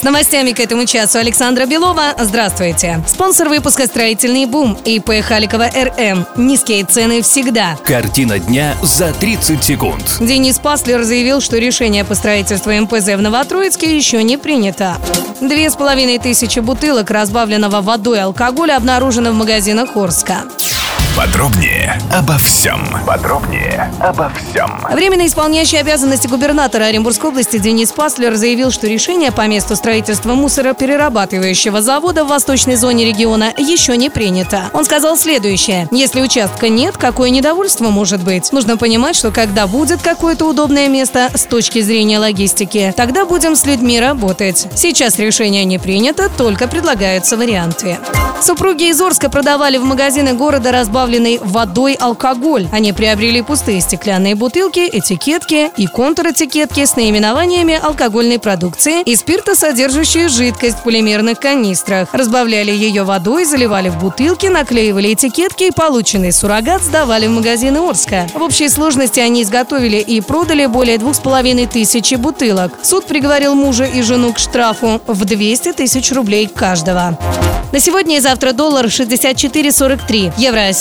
С новостями к этому часу Александра Белова. Здравствуйте. Спонсор выпуска «Строительный бум» ИП Халикова РМ. Низкие цены всегда. Картина дня за 30 секунд. Денис Паслер заявил, что решение по строительству МПЗ в Новотроицке еще не принято. Две с половиной тысячи бутылок разбавленного водой алкоголя обнаружено в магазинах Орска. Подробнее обо всем. Подробнее обо всем. Временно исполняющий обязанности губернатора Оренбургской области Денис Паслер заявил, что решение по месту строительства мусороперерабатывающего завода в восточной зоне региона еще не принято. Он сказал следующее. Если участка нет, какое недовольство может быть? Нужно понимать, что когда будет какое-то удобное место с точки зрения логистики, тогда будем с людьми работать. Сейчас решение не принято, только предлагаются варианты. Супруги из Орска продавали в магазины города разбавленный водой алкоголь. Они приобрели пустые стеклянные бутылки, этикетки и контр-этикетки с наименованиями алкогольной продукции и спиртосодержащую жидкость в полимерных канистрах. Разбавляли ее водой, заливали в бутылки, наклеивали этикетки и полученный суррогат сдавали в магазины Орска. В общей сложности они изготовили и продали более двух с половиной тысячи бутылок. Суд приговорил мужа и жену к штрафу в 200 тысяч рублей каждого. На сегодня и завтра доллар 64.43, евро